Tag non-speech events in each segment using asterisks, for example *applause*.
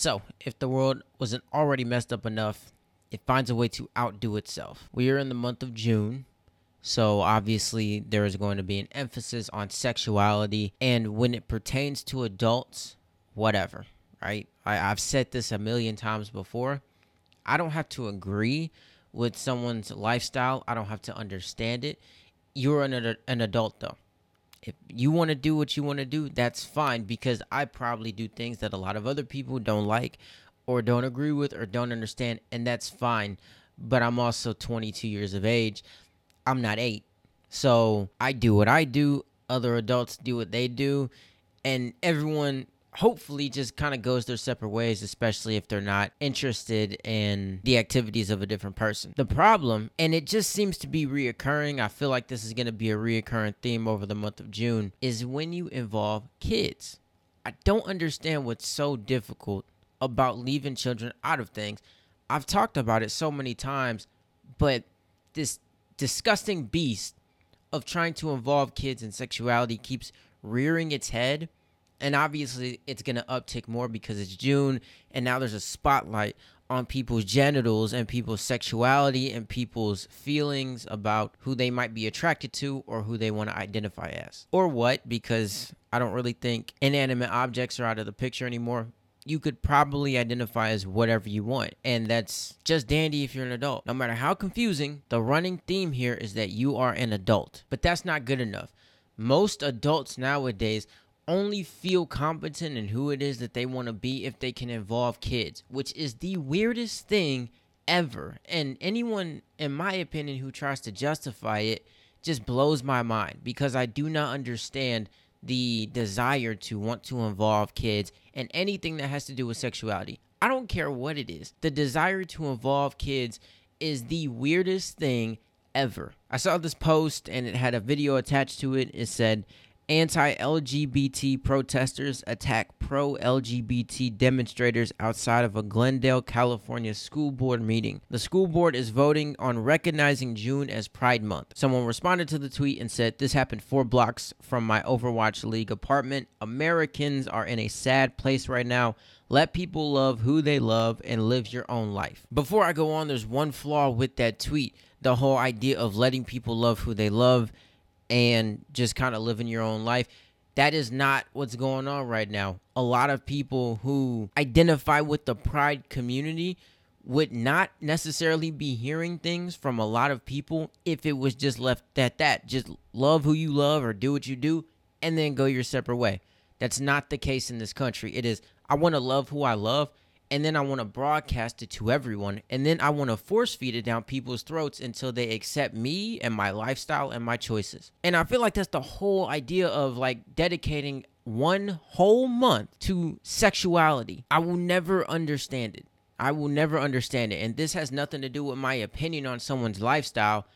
So, if the world wasn't already messed up enough, it finds a way to outdo itself. We are in the month of June, so obviously there is going to be an emphasis on sexuality, and when it pertains to adults, whatever, right? I, I've said this a million times before. I don't have to agree with someone's lifestyle, I don't have to understand it. You're an, an adult, though if you want to do what you want to do, that's fine because I probably do things that a lot of other people don't like or don't agree with or don't understand, and that's fine. But I'm also 22 years of age. I'm not eight. So I do what I do, other adults do what they do, and everyone hopefully just kind of goes their separate ways, especially if they're not interested in the activities of a different person. The problem, and it just seems to be reoccurring, I feel like this is going to be a reoccurring theme over the month of June, is when you involve kids. I don't understand what's so difficult about leaving children out of things. I've talked about it so many times, but this disgusting beast of trying to involve kids in sexuality keeps rearing its head and obviously it's going to uptick more because it's June and now there's a spotlight on people's genitals and people's sexuality and people's feelings about who they might be attracted to or who they want to identify as or what because I don't really think inanimate objects are out of the picture anymore. You could probably identify as whatever you want, and that's just dandy if you're an adult. No matter how confusing, the running theme here is that you are an adult, but that's not good enough. Most adults nowadays only feel competent in who it is that they want to be if they can involve kids, which is the weirdest thing ever. And anyone, in my opinion, who tries to justify it just blows my mind because I do not understand the desire to want to involve kids in anything that has to do with sexuality. I don't care what it is. The desire to involve kids is the weirdest thing ever. I saw this post and it had a video attached to it. It said, Anti LGBT protesters attack pro LGBT demonstrators outside of a Glendale, California school board meeting. The school board is voting on recognizing June as Pride Month. Someone responded to the tweet and said, This happened four blocks from my Overwatch League apartment. Americans are in a sad place right now. Let people love who they love and live your own life. Before I go on, there's one flaw with that tweet the whole idea of letting people love who they love and just kind of living your own life. That is not what's going on right now. A lot of people who identify with the pride community would not necessarily be hearing things from a lot of people if it was just left at that. Just love who you love or do what you do and then go your separate way. That's not the case in this country. It is, I want to love who I love and then I want to broadcast it to everyone, and then I want to force feed it down people's throats until they accept me and my lifestyle and my choices. And I feel like that's the whole idea of like dedicating one whole month to sexuality. I will never understand it. I will never understand it. And this has nothing to do with my opinion on someone's lifestyle.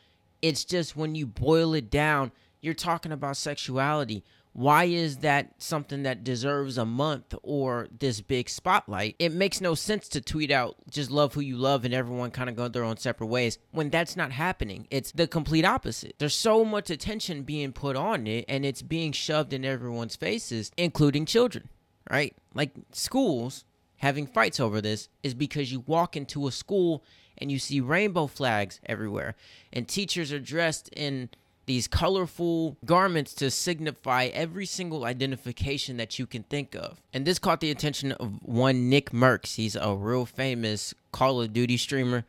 It's just when you boil it down, you're talking about sexuality why is that something that deserves a month or this big spotlight? It makes no sense to tweet out just love who you love and everyone kind of go their own separate ways when that's not happening. It's the complete opposite. There's so much attention being put on it and it's being shoved in everyone's faces, including children, right? Like schools having fights over this is because you walk into a school and you see rainbow flags everywhere and teachers are dressed in these colorful garments to signify every single identification that you can think of. And this caught the attention of one Nick Mercs. He's a real famous Call of Duty streamer.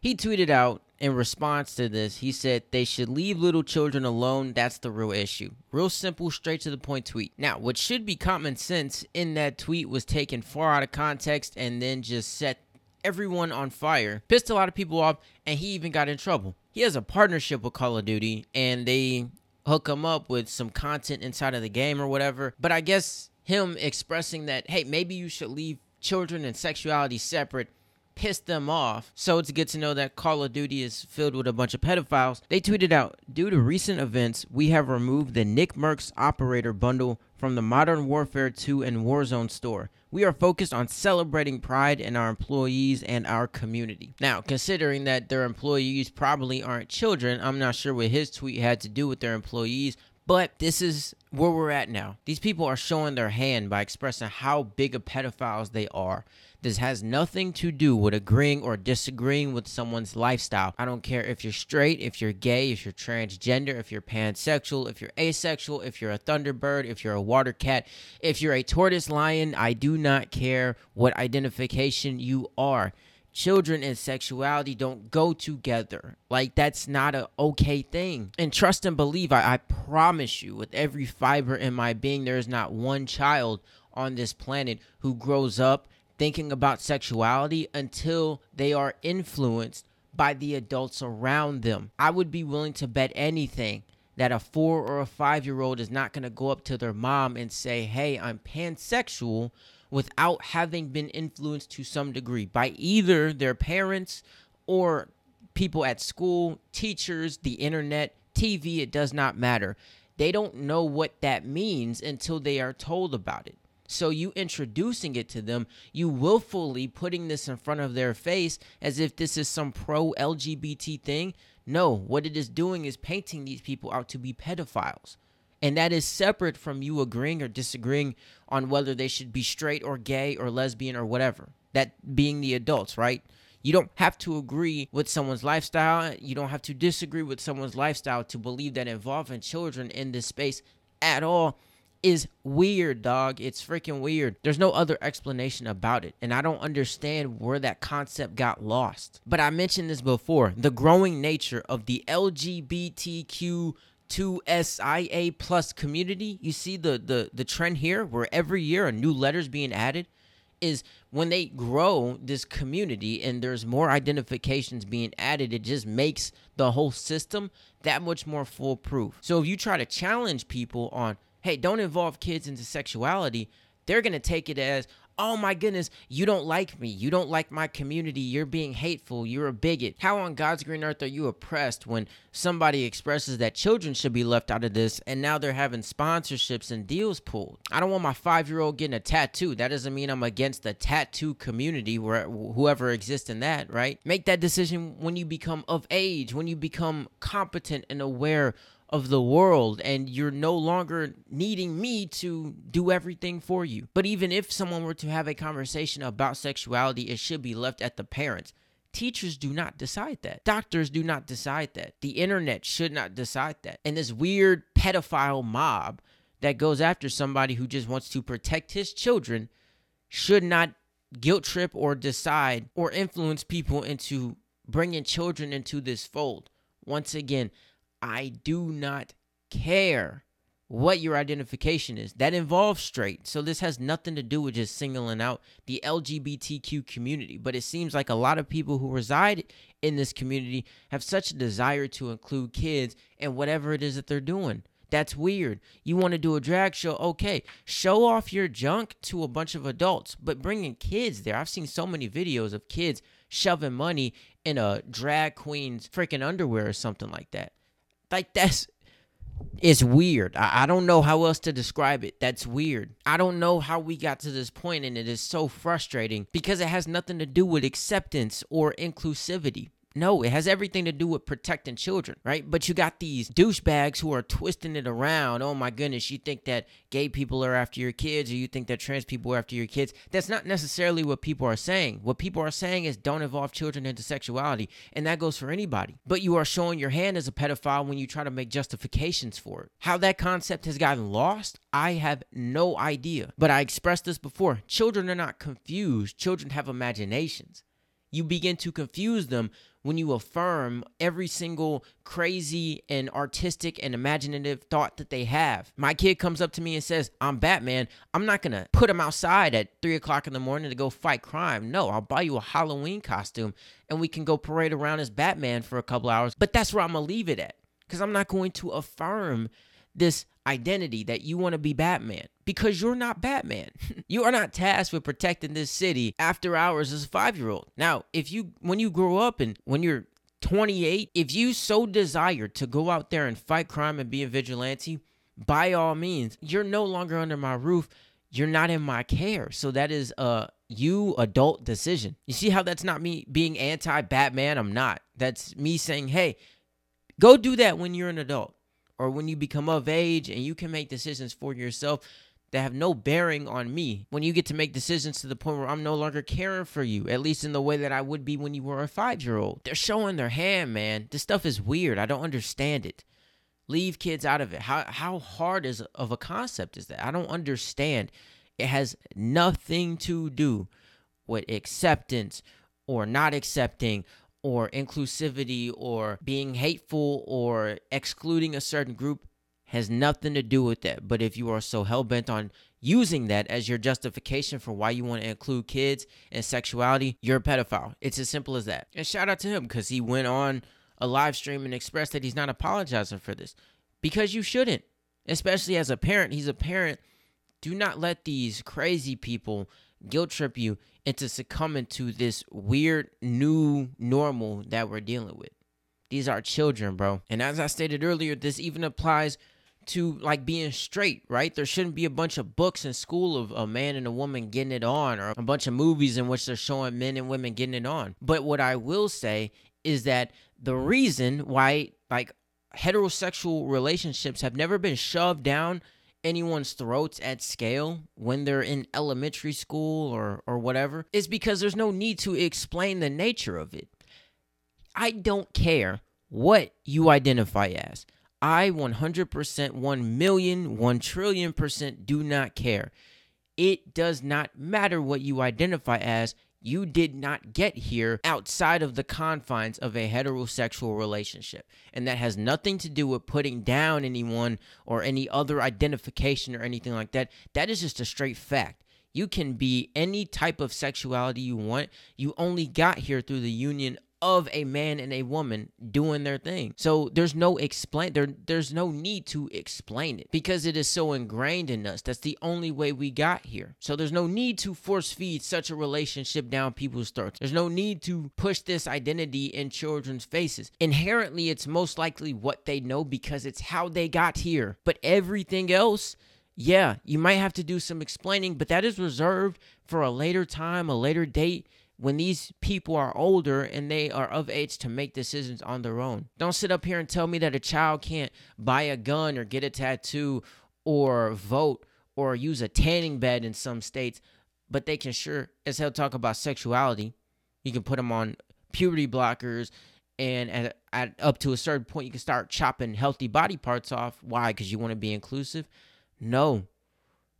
He tweeted out in response to this, he said they should leave little children alone. That's the real issue. Real simple, straight to the point tweet. Now, what should be common sense in that tweet was taken far out of context and then just set everyone on fire, pissed a lot of people off, and he even got in trouble. He has a partnership with Call of Duty, and they hook him up with some content inside of the game or whatever. But I guess him expressing that, hey, maybe you should leave children and sexuality separate pissed them off. So it's good to know that Call of Duty is filled with a bunch of pedophiles. They tweeted out, due to recent events, we have removed the Nick Mercs operator bundle from the Modern Warfare 2 and Warzone store. We are focused on celebrating pride in our employees and our community. Now, considering that their employees probably aren't children, I'm not sure what his tweet had to do with their employees, But this is where we're at now. These people are showing their hand by expressing how big of pedophiles they are. This has nothing to do with agreeing or disagreeing with someone's lifestyle. I don't care if you're straight, if you're gay, if you're transgender, if you're pansexual, if you're asexual, if you're a thunderbird, if you're a water cat, if you're a tortoise lion. I do not care what identification you are children and sexuality don't go together. Like that's not a okay thing. And trust and believe, I, I promise you, with every fiber in my being, there is not one child on this planet who grows up thinking about sexuality until they are influenced by the adults around them. I would be willing to bet anything that a four or a five year old is not going to go up to their mom and say, Hey, I'm pansexual without having been influenced to some degree by either their parents or people at school, teachers, the internet, TV. It does not matter. They don't know what that means until they are told about it. So you introducing it to them, you willfully putting this in front of their face as if this is some pro LGBT thing. No, what it is doing is painting these people out to be pedophiles. And that is separate from you agreeing or disagreeing on whether they should be straight or gay or lesbian or whatever. That being the adults, right? You don't have to agree with someone's lifestyle. You don't have to disagree with someone's lifestyle to believe that involving children in this space at all is weird, dog. It's freaking weird. There's no other explanation about it. And I don't understand where that concept got lost. But I mentioned this before the growing nature of the LGBTQ 2SIA plus community. You see the, the, the trend here where every year a new letter is being added is when they grow this community and there's more identifications being added, it just makes the whole system that much more foolproof. So if you try to challenge people on hey, don't involve kids into sexuality, they're to take it as, oh my goodness, you don't like me. You don't like my community. You're being hateful. You're a bigot. How on God's green earth are you oppressed when somebody expresses that children should be left out of this and now they're having sponsorships and deals pulled? I don't want my five year old getting a tattoo. That doesn't mean I'm against the tattoo community where whoever exists in that, right? Make that decision when you become of age, when you become competent and aware of the world and you're no longer needing me to do everything for you. But even if someone were to have a conversation about sexuality, it should be left at the parents. Teachers do not decide that. Doctors do not decide that. The internet should not decide that. And this weird pedophile mob that goes after somebody who just wants to protect his children should not guilt trip or decide or influence people into bringing children into this fold. Once again, I do not care what your identification is. That involves straight. So this has nothing to do with just singling out the LGBTQ community. But it seems like a lot of people who reside in this community have such a desire to include kids and whatever it is that they're doing. That's weird. You want to do a drag show? Okay. Show off your junk to a bunch of adults, but bringing kids there. I've seen so many videos of kids shoving money in a drag queen's freaking underwear or something like that. Like that's it's weird. I, I don't know how else to describe it. That's weird. I don't know how we got to this point, and it is so frustrating because it has nothing to do with acceptance or inclusivity. No, it has everything to do with protecting children, right? But you got these douchebags who are twisting it around. Oh my goodness, you think that gay people are after your kids or you think that trans people are after your kids. That's not necessarily what people are saying. What people are saying is don't involve children into sexuality, and that goes for anybody. But you are showing your hand as a pedophile when you try to make justifications for it. How that concept has gotten lost, I have no idea. But I expressed this before. Children are not confused, children have imaginations you begin to confuse them when you affirm every single crazy and artistic and imaginative thought that they have. My kid comes up to me and says, I'm Batman. I'm not going to put him outside at three o'clock in the morning to go fight crime. No, I'll buy you a Halloween costume and we can go parade around as Batman for a couple hours. But that's where I'm going to leave it at because I'm not going to affirm this identity that you want to be Batman because you're not Batman. *laughs* you are not tasked with protecting this city after hours as a 5-year-old. Now, if you when you grow up and when you're 28, if you so desire to go out there and fight crime and be a vigilante, by all means, you're no longer under my roof. You're not in my care. So that is a you adult decision. You see how that's not me being anti Batman? I'm not. That's me saying, hey, go do that when you're an adult. Or when you become of age and you can make decisions for yourself that have no bearing on me. When you get to make decisions to the point where I'm no longer caring for you, at least in the way that I would be when you were a five year old. They're showing their hand, man. This stuff is weird. I don't understand it. Leave kids out of it. How how hard is of a concept is that? I don't understand. It has nothing to do with acceptance or not accepting or inclusivity or being hateful or excluding a certain group has nothing to do with that. But if you are so hell bent on using that as your justification for why you want to include kids and sexuality, you're a pedophile. It's as simple as that. And shout out to him because he went on a live stream and expressed that he's not apologizing for this because you shouldn't, especially as a parent. He's a parent. Do not let these crazy people guilt trip you into succumbing to this weird new normal that we're dealing with. These are children, bro. And as I stated earlier, this even applies to like being straight, right? There shouldn't be a bunch of books in school of a man and a woman getting it on or a bunch of movies in which they're showing men and women getting it on. But what I will say is that the reason why like heterosexual relationships have never been shoved down anyone's throats at scale when they're in elementary school or or whatever is because there's no need to explain the nature of it. I don't care what you identify as. I 100%, 1 million, 1 trillion percent do not care. It does not matter what you identify as. You did not get here outside of the confines of a heterosexual relationship. And that has nothing to do with putting down anyone or any other identification or anything like that. That is just a straight fact. You can be any type of sexuality you want. You only got here through the union of a man and a woman doing their thing. So there's no explain there there's no need to explain it because it is so ingrained in us. That's the only way we got here. So there's no need to force feed such a relationship down people's throats. There's no need to push this identity in children's faces. Inherently it's most likely what they know because it's how they got here. But everything else yeah, you might have to do some explaining, but that is reserved for a later time, a later date when these people are older and they are of age to make decisions on their own. Don't sit up here and tell me that a child can't buy a gun or get a tattoo or vote or use a tanning bed in some states, but they can sure as hell talk about sexuality. You can put them on puberty blockers and at, at up to a certain point you can start chopping healthy body parts off. Why? Because you want to be inclusive? No,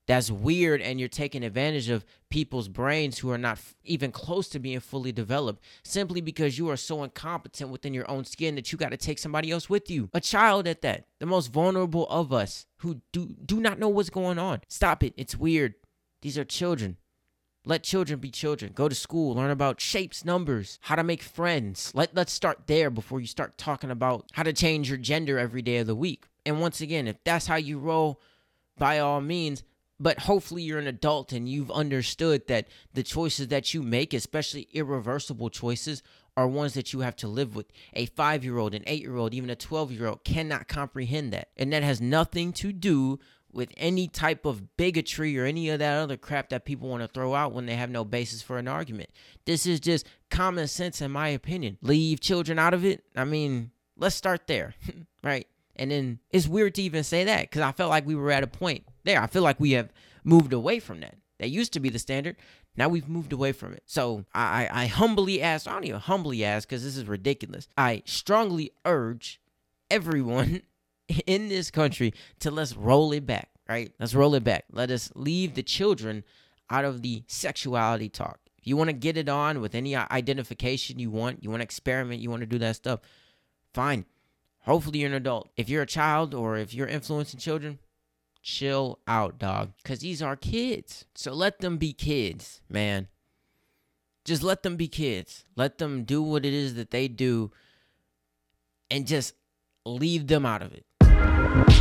that's weird and you're taking advantage of people's brains who are not f- even close to being fully developed simply because you are so incompetent within your own skin that you got to take somebody else with you a child at that the most vulnerable of us who do do not know what's going on stop it it's weird these are children let children be children. Go to school, learn about shapes, numbers, how to make friends. Let, let's start there before you start talking about how to change your gender every day of the week. And once again, if that's how you roll, by all means, but hopefully you're an adult and you've understood that the choices that you make, especially irreversible choices, are ones that you have to live with. A five year old, an eight year old, even a 12 year old cannot comprehend that. And that has nothing to do with any type of bigotry or any of that other crap that people want to throw out when they have no basis for an argument. This is just common sense, in my opinion. Leave children out of it. I mean, let's start there, *laughs* right? And then it's weird to even say that because I felt like we were at a point there. I feel like we have moved away from that. That used to be the standard. Now we've moved away from it. So I, I humbly ask, I don't even humbly ask because this is ridiculous. I strongly urge everyone *laughs* in this country to let's roll it back, right? Let's roll it back. Let us leave the children out of the sexuality talk. If you want to get it on with any identification you want, you want to experiment, you want to do that stuff, fine. Hopefully you're an adult. If you're a child or if you're influencing children, chill out, dog. Because these are kids. So let them be kids, man. Just let them be kids. Let them do what it is that they do and just leave them out of it.